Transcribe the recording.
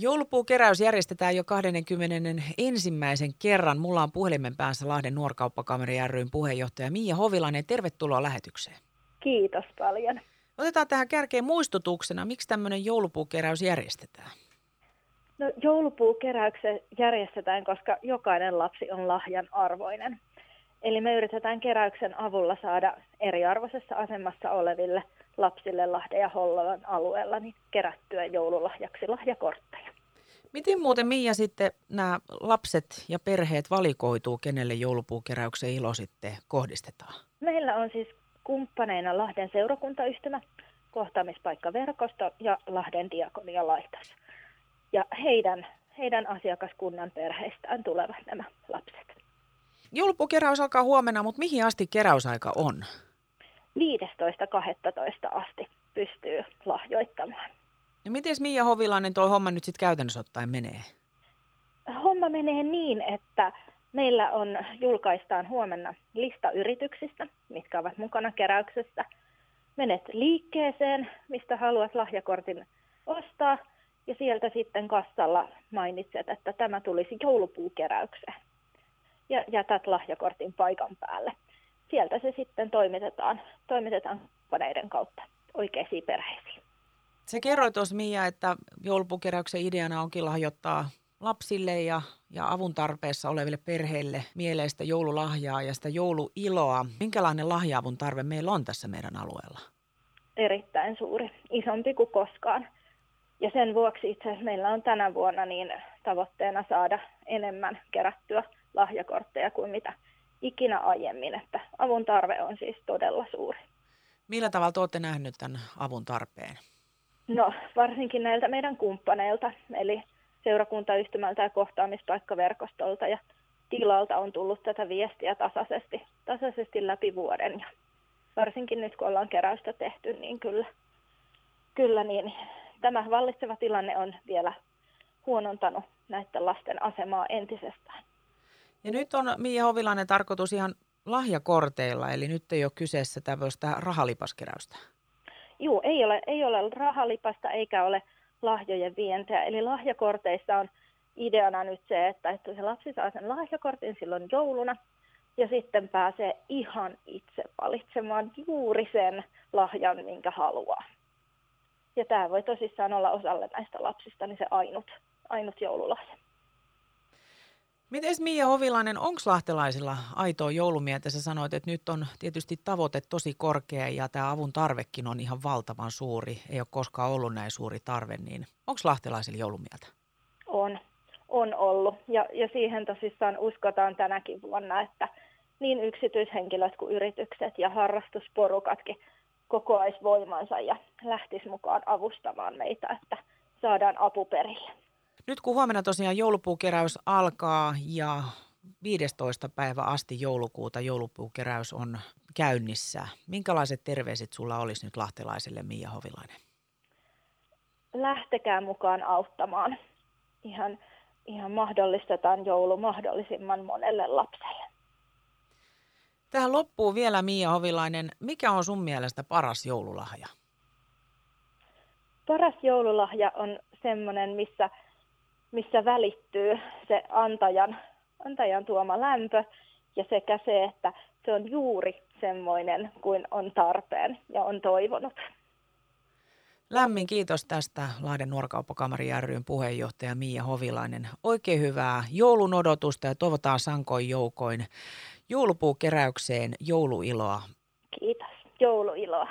Joulupuukeräys järjestetään jo 21. kerran. Mulla on puhelimen päässä Lahden nuorkauppakameri ryn puheenjohtaja Mia Hovilainen. Tervetuloa lähetykseen. Kiitos paljon. Otetaan tähän kärkeen muistutuksena, miksi tämmöinen joulupuukeräys järjestetään? No joulupuukeräyksen järjestetään, koska jokainen lapsi on lahjan arvoinen. Eli me yritetään keräyksen avulla saada eriarvoisessa asemassa oleville lapsille Lahden ja Hollolan alueella niin kerättyä joululahjaksi lahjakortteja. Miten muuten Mia sitten nämä lapset ja perheet valikoituu, kenelle joulupuukeräyksen ilo sitten kohdistetaan? Meillä on siis kumppaneina Lahden seurakuntayhtymä, kohtaamispaikkaverkosto ja Lahden diakonia laitos. Ja heidän, heidän asiakaskunnan perheistään tulevat nämä lapset. Joulupukeräys alkaa huomenna, mutta mihin asti keräysaika on? 15.12. asti pystyy lahjoittamaan. Ja miten Mia Hovilainen tuo homma nyt sitten käytännössä ottaen menee? Homma menee niin, että meillä on, julkaistaan huomenna lista yrityksistä, mitkä ovat mukana keräyksessä. Menet liikkeeseen, mistä haluat lahjakortin ostaa, ja sieltä sitten kassalla mainitset, että tämä tulisi joulupuukeräykseen. Ja jätät lahjakortin paikan päälle. Sieltä se sitten toimitetaan, toimitetaan kumppaneiden kautta oikeisiin perheisiin. Se kerroit tuossa Mia, että joulupukeräyksen ideana onkin lahjoittaa lapsille ja, ja avun tarpeessa oleville perheille mieleistä joululahjaa ja sitä jouluiloa. Minkälainen lahjaavun tarve meillä on tässä meidän alueella? Erittäin suuri, isompi kuin koskaan. Ja sen vuoksi itse asiassa meillä on tänä vuonna niin tavoitteena saada enemmän kerättyä lahjakortteja kuin mitä ikinä aiemmin, että avun tarve on siis todella suuri. Millä tavalla te olette nähneet tämän avun tarpeen? No varsinkin näiltä meidän kumppaneilta, eli seurakuntayhtymältä ja kohtaamispaikkaverkostolta ja tilalta on tullut tätä viestiä tasaisesti, tasaisesti läpi vuoden. Ja varsinkin nyt kun ollaan keräystä tehty, niin kyllä, kyllä niin, tämä vallitseva tilanne on vielä huonontanut näiden lasten asemaa entisestään. Ja nyt on Mia Hovilainen tarkoitus ihan lahjakorteilla, eli nyt ei ole kyseessä tämmöistä rahalipaskeräystä. Joo, ei ole, ei ole rahalipasta eikä ole lahjojen vientiä. Eli lahjakorteissa on ideana nyt se, että, että se lapsi saa sen lahjakortin silloin jouluna ja sitten pääsee ihan itse valitsemaan juuri sen lahjan, minkä haluaa. Ja tämä voi tosissaan olla osalle näistä lapsista niin se ainut, ainut joululahja. Miten Mia Hovilainen, onko lahtelaisilla aitoa joulumietä? Sä sanoit, että nyt on tietysti tavoite tosi korkea ja tämä avun tarvekin on ihan valtavan suuri. Ei ole koskaan ollut näin suuri tarve, niin onko lahtelaisilla joulumieltä? On, on ollut ja, ja siihen tosissaan uskotaan tänäkin vuonna, että niin yksityishenkilöt kuin yritykset ja harrastusporukatkin kokoais voimansa ja lähtis mukaan avustamaan meitä, että saadaan apu perille. Nyt kun huomenna tosiaan joulupuukeräys alkaa ja 15. päivä asti joulukuuta joulupuukeräys on käynnissä. Minkälaiset terveiset sulla olisi nyt lahtelaiselle Mia Hovilainen? Lähtekää mukaan auttamaan. Ihan, ihan mahdollistetaan joulu mahdollisimman monelle lapselle. Tähän loppuu vielä Mia Hovilainen. Mikä on sun mielestä paras joululahja? Paras joululahja on semmoinen, missä – missä välittyy se antajan, antajan tuoma lämpö ja sekä se, että se on juuri semmoinen kuin on tarpeen ja on toivonut. Lämmin kiitos tästä Lahden nuorkauppakamari ryn puheenjohtaja Miia Hovilainen. Oikein hyvää joulun odotusta ja toivotaan sankoin joukoin joulupuukeräykseen jouluiloa. Kiitos, jouluiloa.